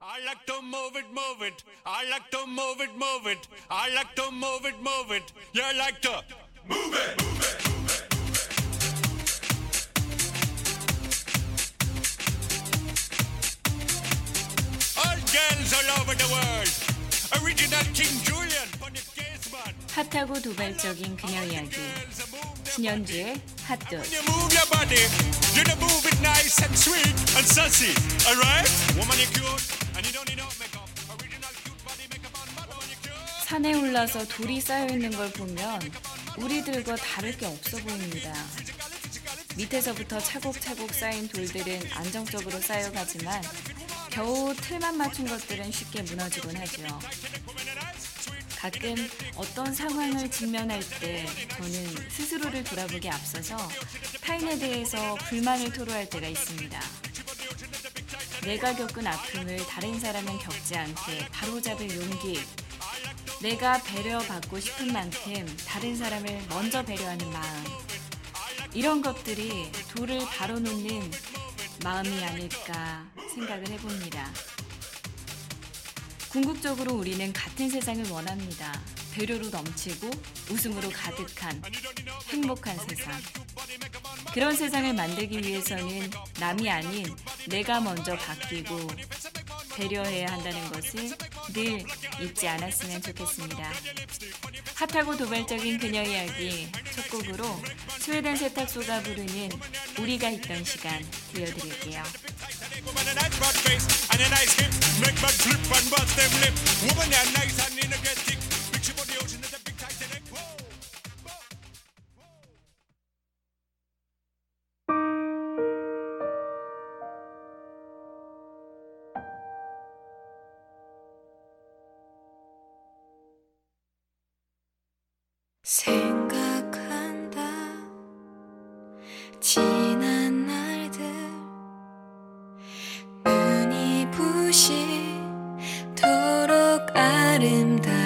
I like to move it, move it. I like to move it, move it. I like to move it, move it. You like to move it, move it, move it. All girls all over the world. Original King Julian. Bonnie Gaisman. 핫하고 도발적인 그녀 이야기 신현주의 핫도그 When you move your body, you to move it nice and sweet and sassy. Alright? Woman, you cute. 산에 올라서 돌이 쌓여 있는 걸 보면 우리들과 다를 게 없어 보입니다. 밑에서부터 차곡차곡 쌓인 돌들은 안정적으로 쌓여가지만 겨우 틀만 맞춘 것들은 쉽게 무너지곤 하죠. 가끔 어떤 상황을 직면할 때 저는 스스로를 돌아보기 앞서서 타인에 대해서 불만을 토로할 때가 있습니다. 내가 겪은 아픔을 다른 사람은 겪지 않게 바로잡을 용기, 내가 배려받고 싶은 만큼 다른 사람을 먼저 배려하는 마음, 이런 것들이 돌을 바로 놓는 마음이 아닐까 생각을 해봅니다. 궁극적으로 우리는 같은 세상을 원합니다. 배려로 넘치고 웃음으로 가득한 행복한 세상. 그런 세상을 만들기 위해서는 남이 아닌 내가 먼저 바뀌고 배려해야 한다는 것을 늘 잊지 않았으면 좋겠습니다. 핫하고 도발적인 그녀 이야기 첫 곡으로 스웨덴 세탁소가 부르는 우리가 있던 시간 들려드릴게요. 아름다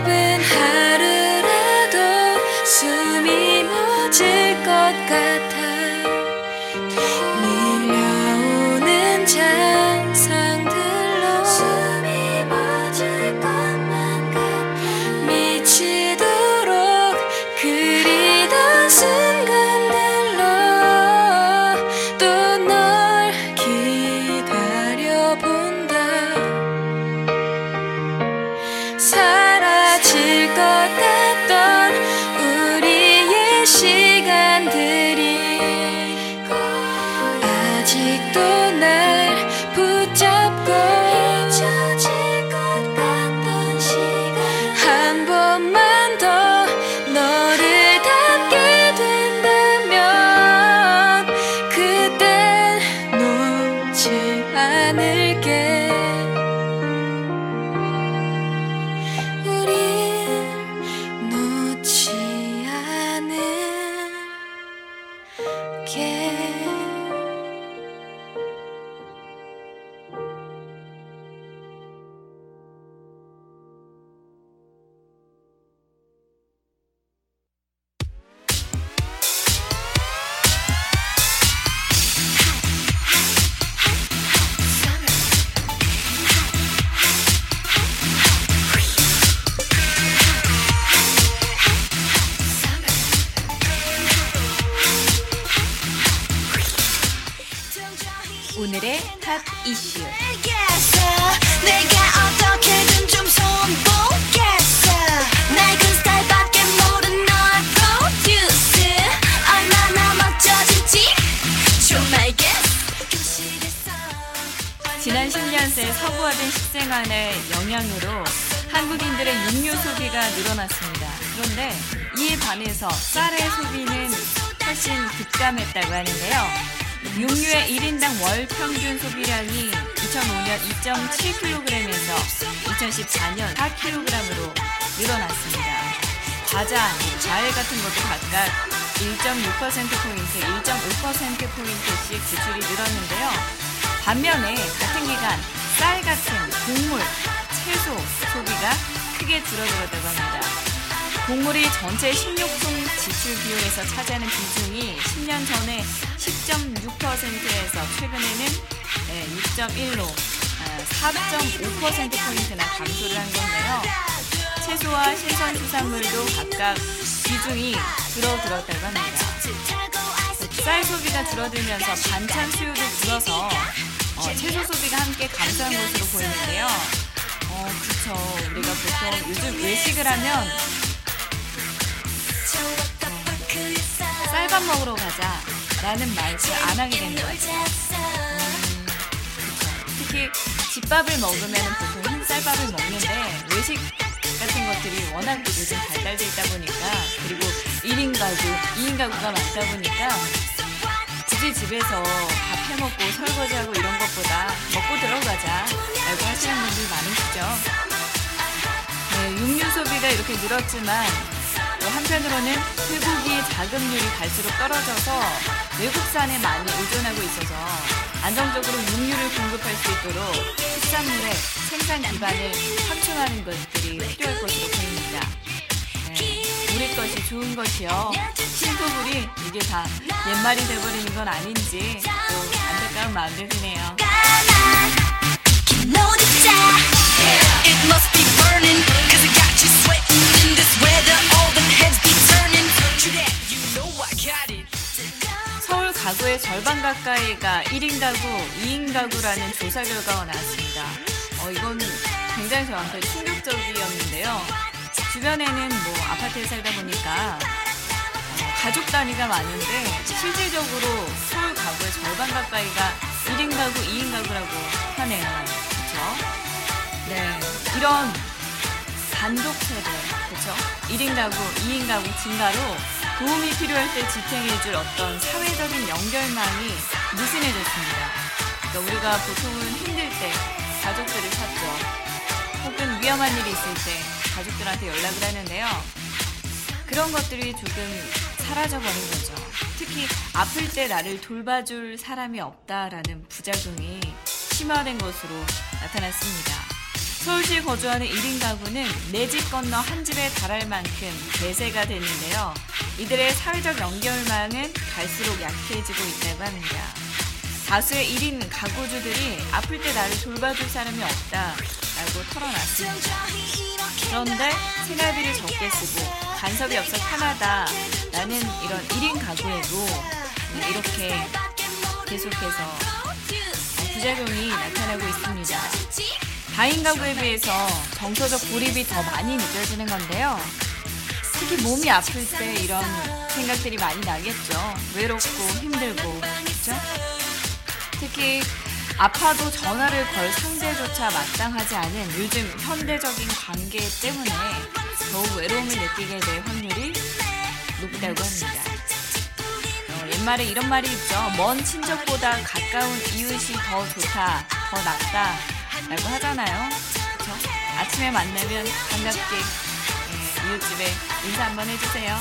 baby. 인당 월 평균 소비량이 2005년 2.7kg에서 2014년 4kg으로 늘어났습니다. 과자, 과일 같은 것도 각각 1.6%포인트, 1.5%포인트씩 지출이 늘었는데요. 반면에 같은 기간 쌀 같은 곡물, 채소 소비가 크게 줄어들었다고 합니다. 곡물이 전체 식료품 지출 비용에서 차지하는 비중이 10년 전에 10.6%에서 최근에는 6.1로 4.5%포인트나 감소를 한 건데요. 채소와 신선 수산물도 각각 비중이 줄어들었다고 합니다. 쌀 소비가 줄어들면서 반찬 수요도 줄어서 어, 채소 소비가 함께 감소한 것으로 보이는데요. 어, 그렇죠. 우리가 보통 요즘 외식을 하면 쌀밥 먹으러 가자 라는 말을 안 하게 되는 그쵸. 특히 집밥을 먹으면 보통 흰 쌀밥을 먹는데 외식 같은 것들이 워낙 요즘 발달돼 있다 보니까 그리고 1인 가구, 2인 가구가 많다 보니까 굳이 집에서 밥 해먹고 설거지하고 이런 것보다 먹고 들어가자 라고 하시는 분들 많으시죠. 네, 육류 소비가 이렇게 늘었지만 또 한편으로는 쇠고기의 자급률이 갈수록 떨어져서 외국산에 많이 의존하고 있어서 안정적으로 육류를 공급할 수 있도록 수산물의 생산 기반을 확충하는 것들이 필요할 것으로 보입니다. 네, 우리 것이 좋은 것이요. 신토불이 이게 다 옛말이 돼버리는 건 아닌지 또 안타까운 마음도 드네요. It must be burning Cause I got you sweating in this weather 가구의 절반 가까이가 1인 가구, 2인 가구라는 조사 결과가 나왔습니다. 어, 이건 굉장히 저한테 충격적이었는데요. 주변에는 뭐 아파트에 살다 보니까 어, 가족 단위가 많은데 실질적으로 서울 가구의 절반 가까이가 1인 가구, 2인 가구라고 하네요. 그렇죠? 네, 이런 단독 세대, 그렇죠? 1인 가구, 2인 가구 증가로 도움이 필요할 때 지탱해줄 어떤 사회적인 연결망이 느슨해졌습니다. 그러니까 우리가 보통은 힘들 때 가족들을 찾죠. 혹은 위험한 일이 있을 때 가족들한테 연락을 하는데요. 그런 것들이 조금 사라져버린 거죠. 특히 아플 때 나를 돌봐줄 사람이 없다라는 부작용이 심화된 것으로 나타났습니다. 서울시에 거주하는 1인 가구는 내 집 건너 한 집에 달할 만큼 대세가 됐는데요. 이들의 사회적 연결망은 갈수록 약해지고 있다고 합니다. 다수의 1인 가구주들이 아플 때 나를 돌봐줄 사람이 없다라고 털어놨습니다. 그런데 생활비를 적게 쓰고 간섭이 없어 편하다 라는 이런 1인 가구에도 이렇게 계속해서 부작용이 나타나고 있습니다. 다인 가구에 비해서 정서적 고립이 더 많이 느껴지는 건데요. 특히 몸이 아플 때 이런 생각들이 많이 나겠죠. 외롭고 힘들고, 그렇죠? 특히 아파도 전화를 걸 상대조차 마땅하지 않은 요즘 현대적인 관계 때문에 더욱 외로움을 느끼게 될 확률이 높다고 합니다. 어, 옛말에 이런 말이 있죠. 먼 친척보다 가까운 이웃이 더 좋다, 더 낫다. 라고 하잖아요. 그쵸? 아침에 만나면 반갑게 예, 이웃집에 인사 한번 해주세요.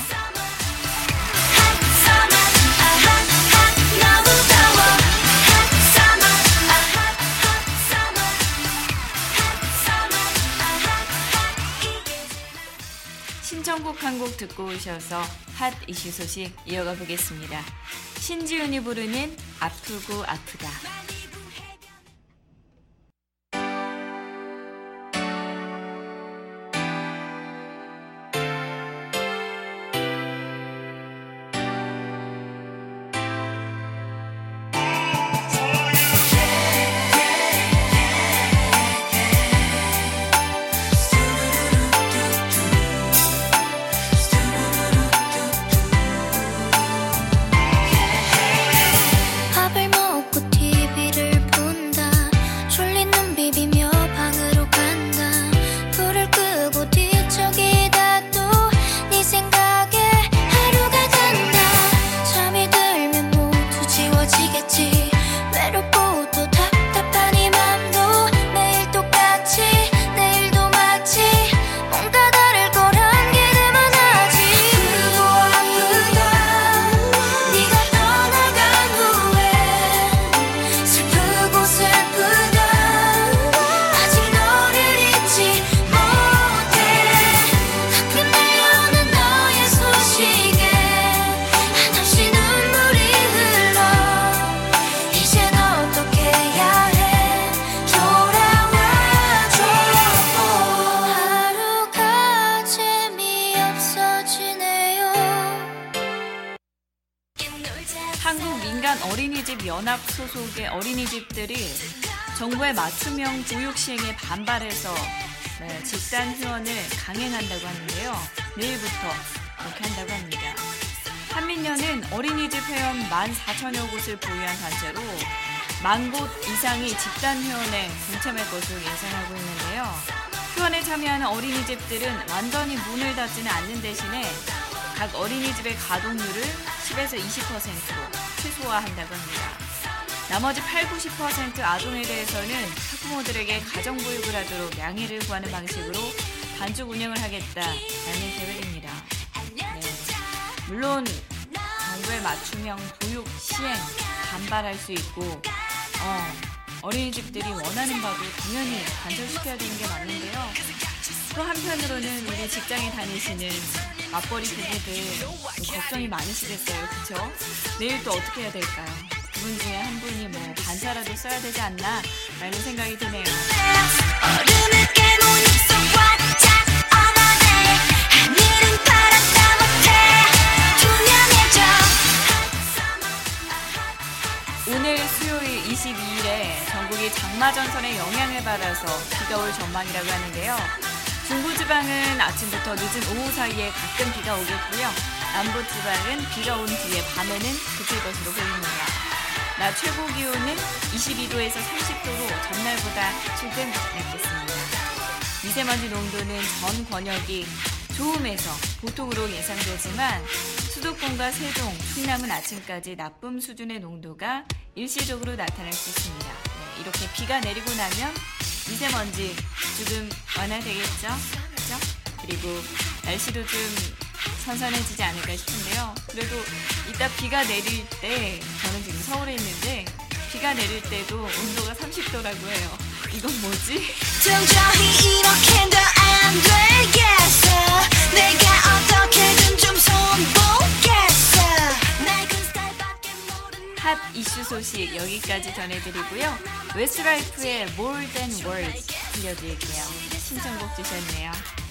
신청곡 한 곡 듣고 오셔서 핫 이슈 소식 이어가 보겠습니다. 신지훈이 부르는 아프고 아프다. 맞춤형 보육 시행에 반발해서 네, 집단 휴원을 강행한다고 하는데요. 내일부터 그렇게 한다고 합니다. 한민연은 어린이집 회원 14,000여 곳을 보유한 단체로 만 곳 이상이 집단 휴원에 동참할 것으로 예상하고 있는데요. 휴원에 참여하는 어린이집들은 완전히 문을 닫지는 않는 대신에 각 어린이집의 가동률을 10에서 20%로 최소화한다고 합니다. 나머지 8, 90% 아동에 대해서는 학부모들에게 가정보육을 하도록 양해를 구하는 방식으로 반죽 운영을 하겠다라는 계획입니다. 네. 물론 정부의 맞춤형 보육 시행 반발할 수 있고 어, 어린이집들이 원하는 바도 당연히 간절시켜야 되는 게 맞는데요. 또 한편으로는 우리 직장에 다니시는 맞벌이 부부들 걱정이 많으시겠어요. 그쵸? 내일 또 어떻게 해야 될까요? 그분 중에 한 분이 뭐 반차라도 써야 되지 않나 라는 생각이 드네요. 오늘 수요일 22일에 전국이 장마전선의 영향을 받아서 비가 올 전망이라고 하는데요. 중부지방은 아침부터 늦은 오후 사이에 가끔 비가 오겠고요. 남부지방은 비가 온 뒤에 밤에는 그칠 것으로 보입니다. 낮 최고 기온은 22도에서 30도로 전날보다 조금 낮겠습니다. 미세먼지 농도는 전 권역이 좋음에서 보통으로 예상되지만 수도권과 세종, 충남은 아침까지 나쁨 수준의 농도가 일시적으로 나타날 수 있습니다. 네, 이렇게 비가 내리고 나면 미세먼지 조금 완화되겠죠? 그죠? 그리고 날씨도 좀 선선해지지 않을까 싶은데요. 그래도 이따 비가 내릴 때 저는 지금 서울에 있는데 비가 내릴 때도 온도가 30도라고 해요. 이건 뭐지? 도저히 이렇게도 안 되겠어 내가 어떻게든 좀 손보겠어 낡은 스타일밖에 모르는 핫 이슈 소식 여기까지 전해드리고요. 웨스트라이프의 More Than Words 들려드릴게요. 신청곡 주셨네요.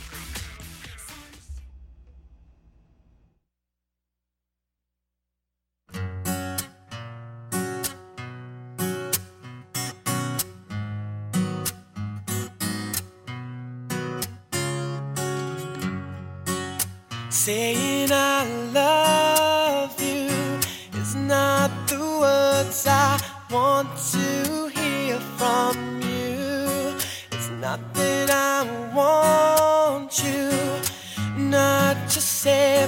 Saying I love you is not the words I want to hear from you. It's not that I want you not to say,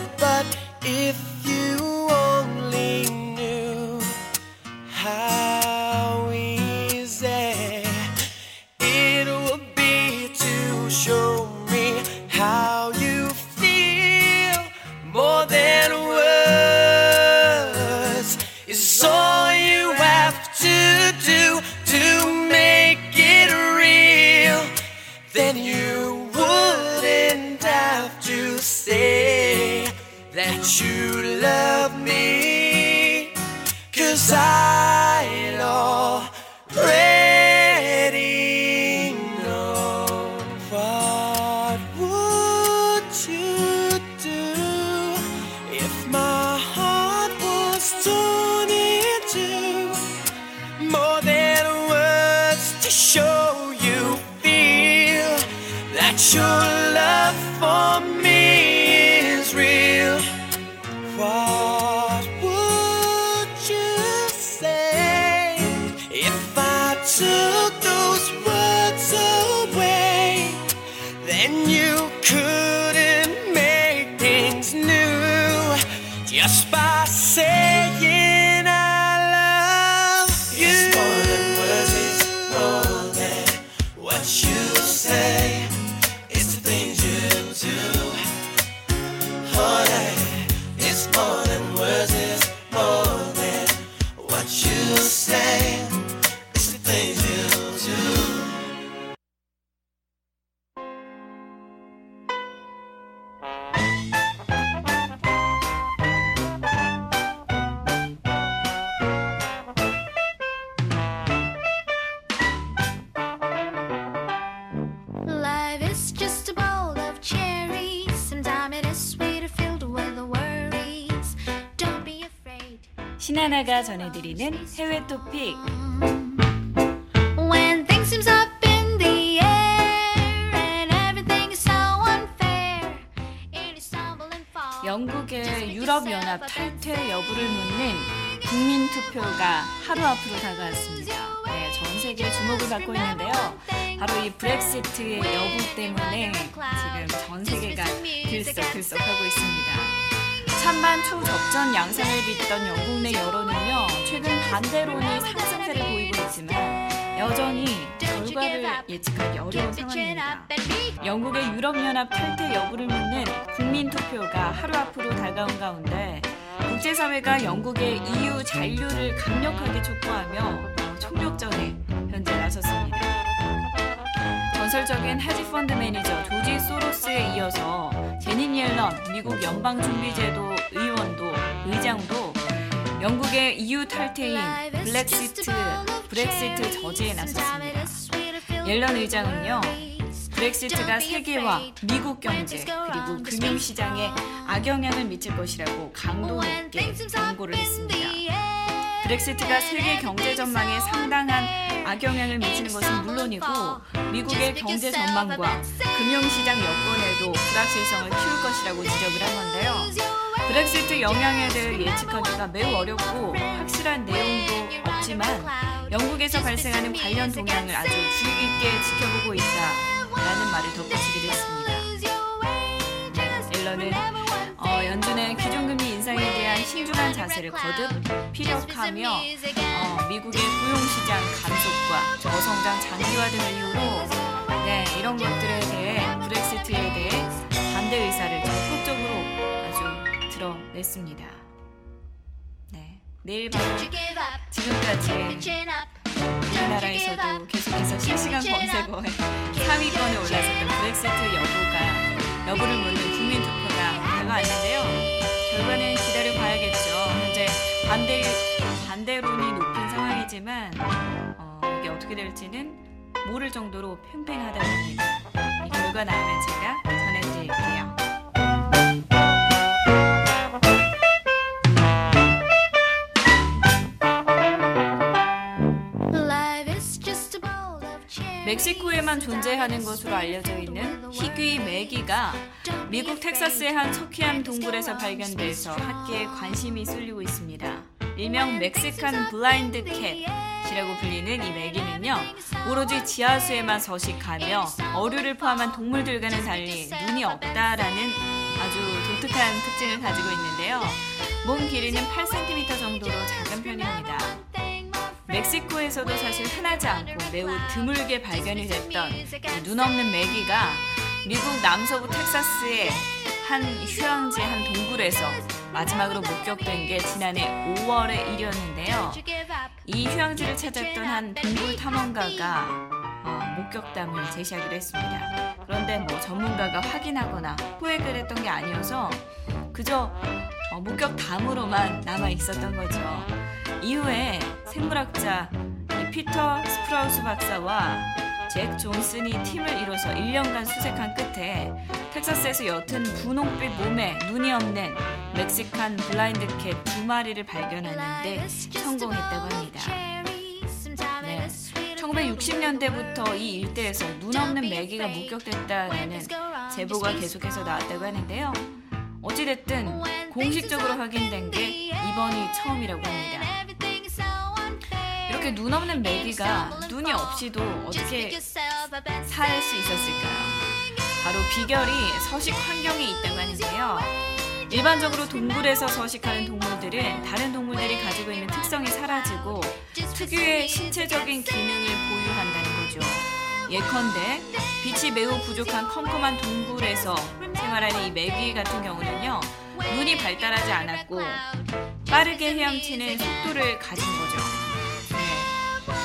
신하나가 전해드리는 해외 토픽. When things seems up in the air and everything is so unfair, and you stumble and fall. 영국의 유럽연합 탈퇴 여부를 묻는 국민 투표가 하루 앞으로 다가왔습니다. 네, 전 세계 주목을 받고 있는데요. 바로 이 브렉시트의 여부 때문에 지금 전 세계가 들썩들썩하고 있습니다. 찬반 초접전 양상을 빚던 영국 내 여론은요, 최근 반대론이 상승세를 보이고 있지만 여전히 결과를 예측하기 어려운 상황입니다. 영국의 유럽연합 탈퇴 여부를 묻는 국민 투표가 하루 앞으로 다가온 가운데 국제사회가 영국의 EU 잔류를 강력하게 촉구하며 총력전에 현재 나섰습니다. 전설적인 헤지 펀드 매니저 조지 소로스에 이어서 제닌 옐런 미국 연방준비제도 의원도 의장도 영국의 EU 탈퇴인 블랙시트 브렉시트 저지에 나섰습니다. 옐런 의장은요 브렉시트가 세계와 미국 경제 그리고 금융시장에 악영향을 미칠 것이라고 강도 높게 경고를 했습니다. 브렉시트가 세계 경제 전망에 상당한 악영향을 미치는 것은 물론이고 미국의 경제 전망과 금융시장 여건에도 불확실성을 키울 것이라고 지적을 한 건데요. 브렉시트 영향에 대해 예측하기가 매우 어렵고 확실한 내용도 없지만 영국에서 발생하는 관련 동향을 아주 주의 깊게 지켜보고 있다라는 말을 덧붙이기도 했습니다. 앨런은 신중한 자세를 거듭 피력하며 어, 미국의 고용시장 감속과 저성장 장기화 등을 이유로 네, 이런 것들에 대해 브렉시트에 대해 반대 의사를 적극적으로 아주 드러냈습니다. 네, 내일 밤 지금까지 우리나라에서도 계속해서 실시간 검색어에 상위권에 올랐었던 브렉시트 여부가 여부를 묻는 국민 투표가 다가왔는데요. 결과는 봐야겠죠. 현재 반대 반대론이 높은 상황이지만 어, 이게 어떻게 될지는 모를 정도로 팽팽하다 봅니다. 이 결과 나오면 제가 전해드릴게요. 멕시코에만 존재하는 것으로 알려져 있는 희귀 메기가 미국 텍사스의 한 석회암 동굴에서 발견돼서 학계에 관심이 쏠리고 있습니다. 일명 멕시칸 블라인드 캣이라고 불리는 이 메기는요, 오로지 지하수에만 서식하며 어류를 포함한 동물들과는 달리 눈이 없다라는 아주 독특한 특징을 가지고 있는데요. 몸 길이는 8cm 정도로 작은 편입니다. 멕시코에서도 사실 흔하지 않고 매우 드물게 발견이 됐던 이눈 없는 메기가 미국 남서부 텍사스의 한 휴양지 한 동굴에서 마지막으로 목격된 게 지난해 5월의 일이었는데요. 이 휴양지를 찾았던 한 동굴 탐험가가 어, 목격담을 제시하기로 했습니다. 그런데 뭐 전문가가 확인하거나 포획을 했던 게 아니어서 그저 어, 목격담으로만 남아 있었던 거죠. 이후에 생물학자 이 피터 스프라우스 박사와 잭 존슨이 팀을 이뤄서 1년간 수색한 끝에 텍사스에서 옅은 분홍빛 몸에 눈이 없는 멕시칸 블라인드 캣 두 마리를 발견하는데 성공했다고 합니다. 네. 1960년대부터 이 일대에서 눈 없는 메기가 목격됐다는 제보가 계속해서 나왔다고 하는데요. 어찌됐든 공식적으로 확인된 게 이번이 처음이라고 합니다. 이렇게 눈 없는 메기가 눈이 없이도 어떻게 살 수 있었을까요? 바로 비결이 서식 환경에 있다고 하는데요. 일반적으로 동굴에서 서식하는 동물들은 다른 동물들이 가지고 있는 특성이 사라지고 특유의 신체적인 기능을 보유한다는 거죠. 예컨대 빛이 매우 부족한 컴컴한 동굴에서 생활하는 이 메기 같은 경우는요. 눈이 발달하지 않았고 빠르게 헤엄치는 속도를 가진 거죠.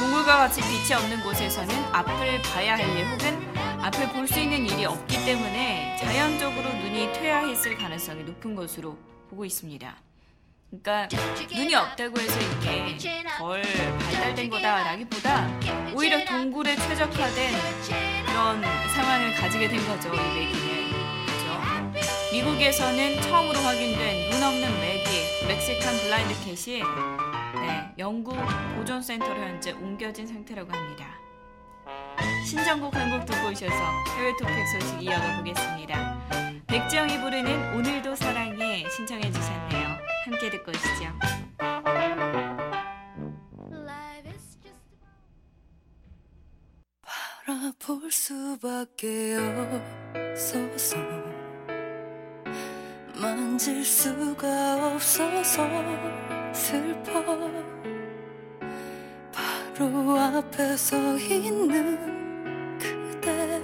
네. 동굴과 같이 빛이 없는 곳에서는 앞을 봐야 할 일 혹은 앞을 볼 수 있는 일이 없기 때문에 자연적으로 눈이 퇴화했을 가능성이 높은 것으로 보고 있습니다. 그러니까 눈이 없다고 해서 이게 덜 발달된 거다라기보다 오히려 동굴에 최적화된 그런 상황을 가지게 된 거죠 이 메기는 그렇죠? 미국에서는 처음으로 확인된 눈 없는 메기 멕시칸 블라인드 캣이 네, 영국 보존센터로 현재 옮겨진 상태라고 합니다. 신정곡 한곡 듣고 오셔서 해외 토픽 소식 이어가 보겠습니다. 백지영이 부르는 오늘도 사랑해 신청해 주셨네요. 함께 듣고 오시죠. 바라볼 수밖에 없어서 만질 수가 없어서 슬퍼. 바로 앞에 서 있는 그대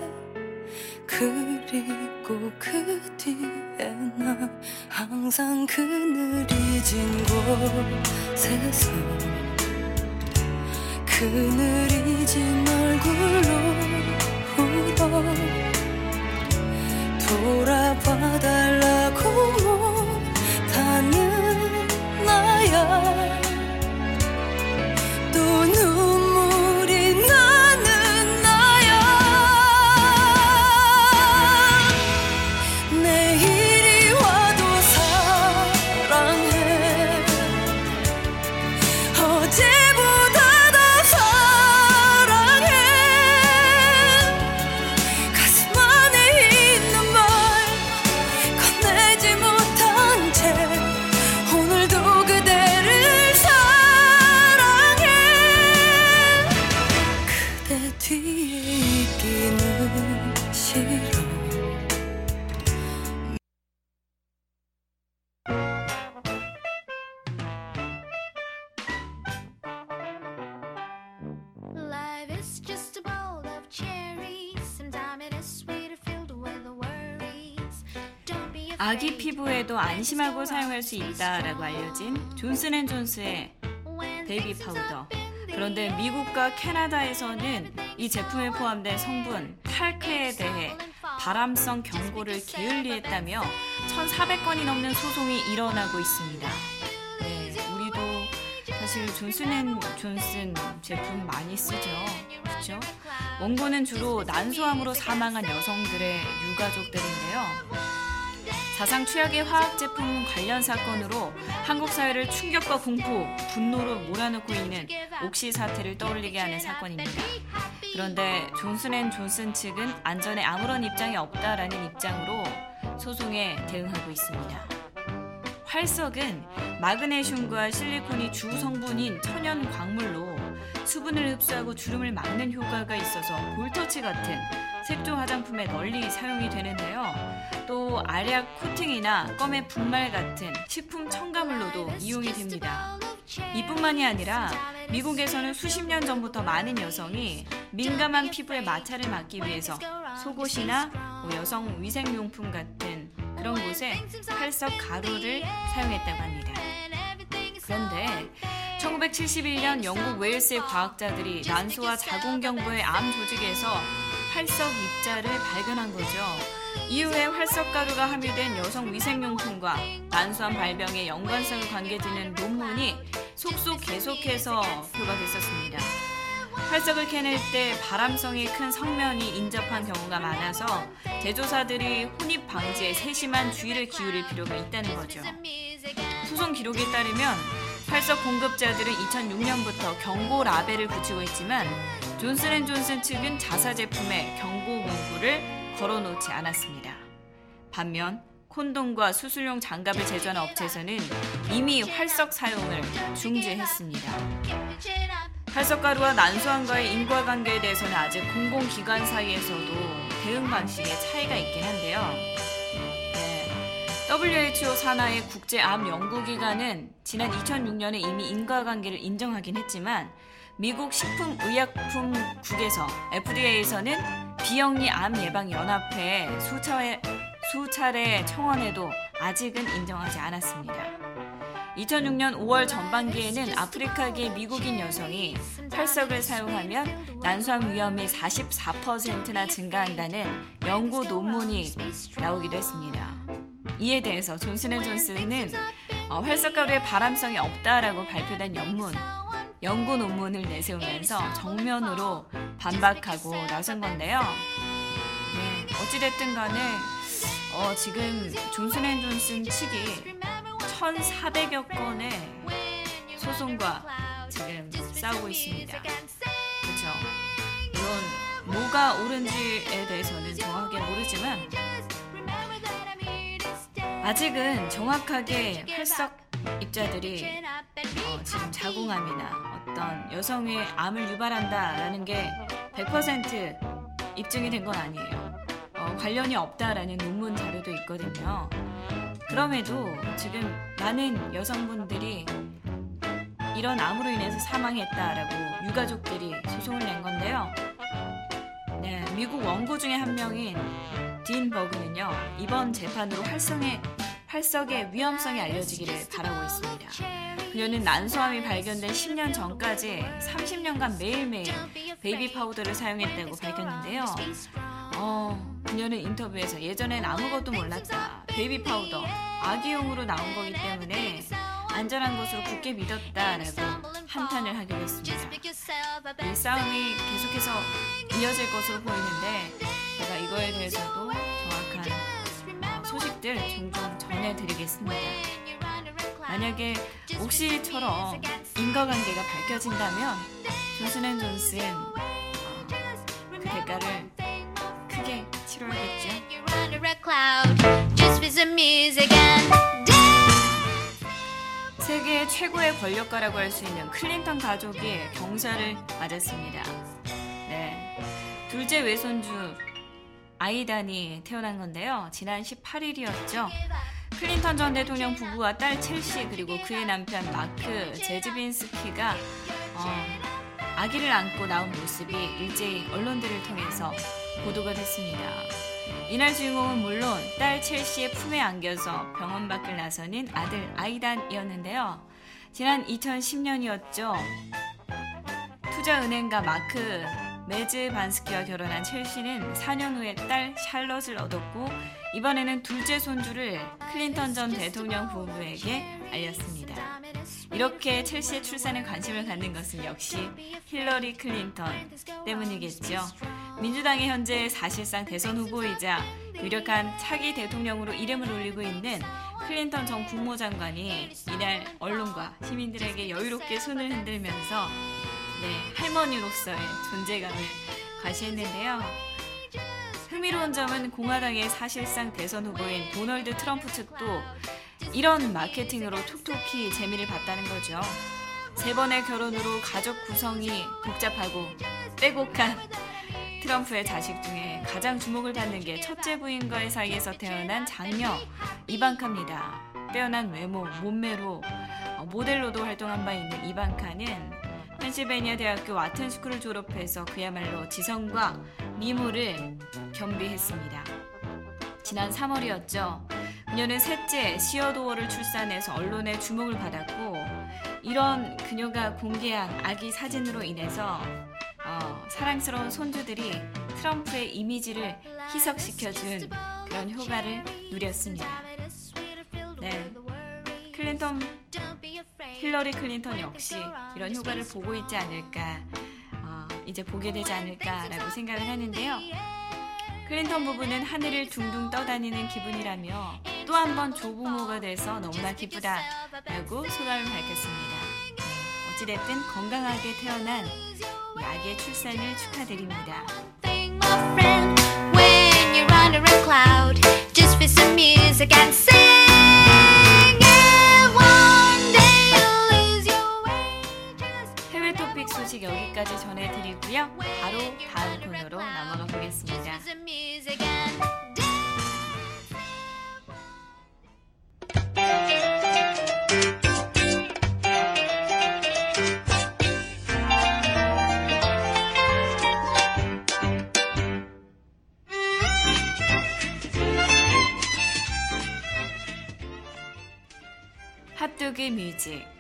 그리고 그 뒤에 나. 항상 그늘이 진 곳에서 그늘이 진 얼굴로 울어. 돌아봐 아기 피부에도 안심하고 사용할 수 있다라고 알려진 존슨앤존슨의 베이비 파우더. 그런데 미국과 캐나다에서는 이 제품에 포함된 성분 탈크에 대해 발암성 경고를 게을리했다며 1,400건이 넘는 소송이 일어나고 있습니다. 네, 우리도 사실 존슨앤존슨 제품 많이 쓰죠. 그렇죠? 원고는 주로 난소암으로 사망한 여성들의 유가족들인데요. 사상 최악의 화학 제품 관련 사건으로 한국 사회를 충격과 공포, 분노로 몰아넣고 있는 옥시 사태를 떠올리게 하는 사건입니다. 그런데 존슨앤존슨 측은 안전에 아무런 입장이 없다라는 입장으로 소송에 대응하고 있습니다. 활석은 마그네슘과 실리콘이 주 성분인 천연 광물로 수분을 흡수하고 주름을 막는 효과가 있어서 볼터치 같은 색조 화장품에 널리 사용이 되는데요. 또 알약 코팅이나 껌의 분말 같은 식품 첨가물로도 이용이 됩니다. 이뿐만이 아니라 미국에서는 수십 년 전부터 많은 여성이 민감한 피부의 마찰을 막기 위해서 속옷이나 뭐 여성 위생용품 같은 그런 곳에 활석 가루를 사용했다고 합니다. 그런데 1971년 영국 웨일스의 과학자들이 난소와 자궁경부의 암 조직에서 활석 입자를 발견한 거죠. 이후에 활석 가루가 함유된 여성 위생용품과 난소암 발병의 연관성을 관계되는 논문이 속속 계속해서 표각했었습니다. 활석을 캐낼 때 발암성이 큰 성면이 인접한 경우가 많아서 제조사들이 혼입 방지에 세심한 주의를 기울일 필요가 있다는 거죠. 소송 기록에 따르면 활석 공급자들은 2006년부터 경고 라벨을 붙이고 있지만 존슨앤존슨 측은 자사 제품에 경고 문구를 걸어놓지 않았습니다. 반면 콘돔과 수술용 장갑을 제조하는 업체에서는 이미 활석 사용을 중지했습니다. 활석가루와 난소암과의 인과관계에 대해서는 아직 공공기관 사이에서도 대응 방식에 차이가 있긴 한데요. 네. WHO 산하의 국제암연구기관은 지난 2006년에 이미 인과관계를 인정하긴 했지만 미국 식품의약품국에서 FDA에서는 비영리 암 예방 연합회에 수차례, 수차례 청원해도 아직은 인정하지 않았습니다. 2006년 5월 전반기에는 아프리카계 미국인 여성이 활석을 사용하면 난소암 위험이 44%나 증가한다는 연구 논문이 나오기도 했습니다. 이에 대해서 존슨앤존슨은 어, 활석가루의 발암성이 없다라고 발표된 연문, 연구 논문을 내세우면서 정면으로 반박하고 나선 건데요. 네, 어찌됐든 간에 어, 지금 존슨앤존슨 측이 1,400여 건의 소송과 지금 싸우고 있습니다. 그렇죠. 이건 뭐가 옳은지에 대해서는 정확하게 모르지만 아직은 정확하게 팔석 입자들이 어, 지금 자궁암이나 어떤 여성의 암을 유발한다라는 게 100% 입증이 된 건 아니에요. 어, 관련이 없다라는 논문 자료도 있거든요. 그럼에도 지금 많은 여성분들이 이런 암으로 인해서 사망했다라고 유가족들이 소송을 낸 건데요. 네, 미국 원고 중에 한 명인 딘 버그는요 이번 재판으로 활성의 활석의 위험성이 알려지기를 바라고 있습니다. 그녀는 난소암이 발견된 10년 전까지 30년간 매일매일 베이비 파우더를 사용했다고 밝혔는데요. 어, 그녀는 인터뷰에서 예전엔 아무것도 몰랐다. 베이비 파우더 아기용으로 나온 거기 때문에 안전한 것으로 굳게 믿었다라고 한탄을 하기도 했습니다. 이 싸움이 계속해서 이어질 것으로 보이는데 제가 이거에 대해서도 어, 소식들 종종 전해드리겠습니다. 만약에 옥시처럼 인과관계가 밝혀진다면 존슨앤존슨 어, 그 대가를 크게 치러야겠죠. 세계 최고의 권력가라고 할 수 있는 클린턴 가족이 경사를 맞았습니다. 네. 둘째 외손주 아이단이 태어난 건데요. 지난 18일이었죠. 클린턴 전 대통령 부부와 딸 첼시 그리고 그의 남편 마크 메즈빈스키가 어, 아기를 안고 나온 모습이 일제히 언론들을 통해서 보도가 됐습니다. 이날 주인공은 물론 딸 첼시의 품에 안겨서 병원 밖을 나서는 아들 아이단이었는데요. 지난 2010년이었죠. 투자은행가 마크 메즈빈스키와 결혼한 첼시는 4년 후에 딸 샬럿을 얻었고 이번에는 둘째 손주를 클린턴 전 대통령 부부에게 알렸습니다. 이렇게 첼시의 출산에 관심을 갖는 것은 역시 힐러리 클린턴 때문이겠죠. 민주당의 현재 사실상 대선 후보이자 유력한 차기 대통령으로 이름을 올리고 있는 클린턴 전 국무장관이 이날 언론과 시민들에게 여유롭게 손을 흔들면서 네, 할머니로서의 존재감을 과시했는데요. 흥미로운 점은 공화당의 사실상 대선 후보인 도널드 트럼프 측도 이런 마케팅으로 톡톡히 재미를 봤다는 거죠. 세 번의 결혼으로 가족 구성이 복잡하고 빼곡한 트럼프의 자식 중에 가장 주목을 받는 게 첫째 부인과의 사이에서 태어난 장녀 이방카입니다. 빼어난 외모, 몸매로 어, 모델로도 활동한 바 있는 이방카는 펜실베니아 대학교 와튼스쿨을 졸업해서 그야말로 지성과 미모를 겸비했습니다. 지난 3월이었죠. 그녀는 셋째 시어도어를 출산해서 언론의 주목을 받았고 이런 그녀가 공개한 아기 사진으로 인해서 어, 사랑스러운 손주들이 트럼프의 이미지를 희석시켜준 그런 효과를 누렸습니다. 네, 클린턴 힐러리 클린턴 역시 이런 효과를 보고 있지 않을까, 어, 이제 보게 되지 않을까라고 생각을 하는데요. 클린턴 부부는 하늘을 둥둥 떠다니는 기분이라며 또 한 번 조부모가 돼서 너무나 기쁘다라고 소감을 밝혔습니다. 어찌됐든 건강하게 태어난 이 아기의 출산을 축하드립니다. 토픽 소식 여기까지 전해드리고요. 바로 다음 코너로 넘어가 보겠습니다. 핫도그 뮤직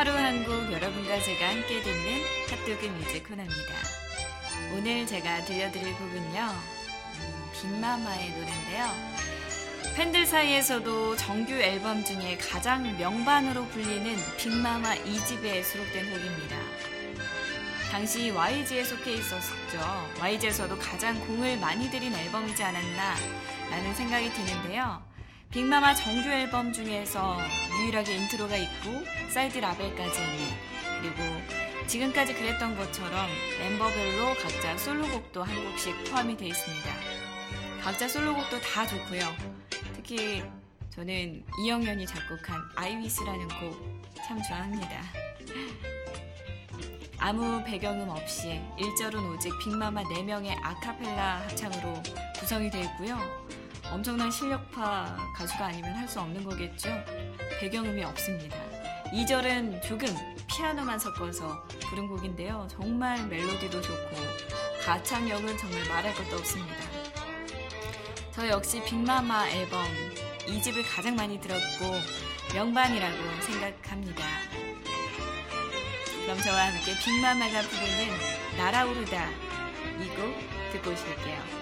하루 한곡 여러분과 제가 함께 듣는 핫도그 뮤직 코너입니다. 오늘 제가 들려드릴 곡은요. 음, 빅마마의 노래인데요. 팬들 사이에서도 정규 앨범 중에 가장 명반으로 불리는 빅마마 2집에 수록된 곡입니다. 당시 YG에 속해 있었죠. YG에서도 가장 공을 많이 들인 앨범이지 않았나 라는 생각이 드는데요. 빅마마 정규 앨범 중에서 유일하게 intro가 있고 side label까지 있는 그리고 지금까지 그랬던 것처럼 멤버별로 각자 솔로곡도 한 곡씩 포함이 되어 있습니다. 각자 솔로곡도 다 좋고요. 특히 저는 이영현이 작곡한 I Wish라는 곡 참 좋아합니다. 아무 배경음 없이 1절은 오직 빅마마 4명의 아카펠라 합창으로 구성이 되어 있고요. 엄청난 실력파 가수가 아니면 할 수 없는 거겠죠. 배경음이 없습니다. 2절은 조금 피아노만 섞어서 부른 곡인데요. 정말 멜로디도 좋고 가창력은 정말 말할 것도 없습니다. 저 역시 빅마마 앨범 2집을 가장 많이 들었고 명반이라고 생각합니다. 그럼 저와 함께 빅마마가 부르는 날아오르다 이 곡 듣고 오실게요.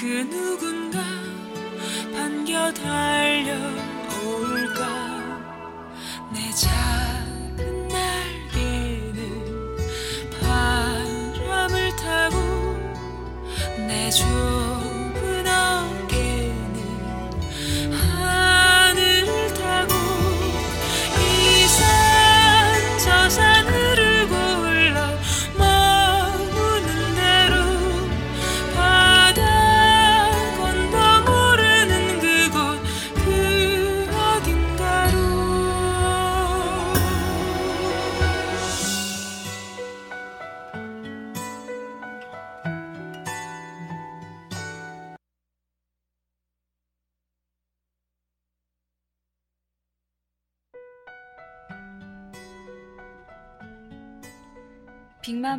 그 누군가 반겨 달려올까? 내 작은 날개는 바람을 타고 내좁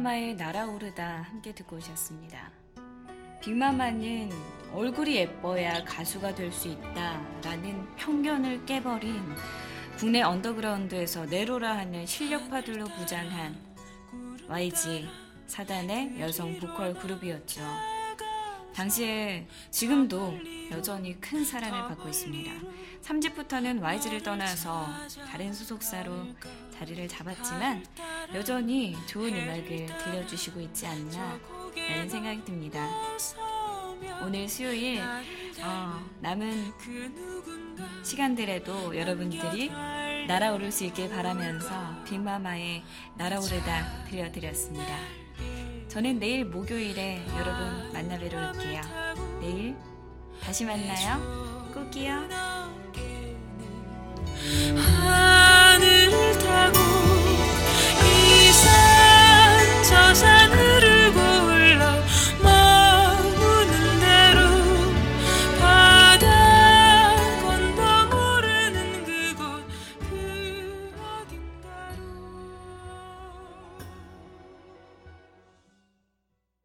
빅마마의 날아오르다 함께 듣고 오셨습니다. 빅마마는 얼굴이 예뻐야 가수가 될 수 있다 라는 편견을 깨버린 국내 언더그라운드에서 네로라 하는 실력파들로 부장한 YG 사단의 여성 보컬 그룹이었죠. 당시에 지금도 여전히 큰 사랑을 받고 있습니다. 3집부터는 YG를 떠나서 다른 소속사로 자리를 잡았지만 여전히 좋은 음악을 들려주시고 있지 않나 라는 생각이 듭니다. 오늘 수요일 어, 남은 시간들에도 여러분들이 날아오를 수 있길 바라면서 빅마마의 날아오르다 들려드렸습니다. 저는 내일 목요일에 여러분 만나 뵈러 올게요. 내일 다시 만나요. 꼭이요. 아.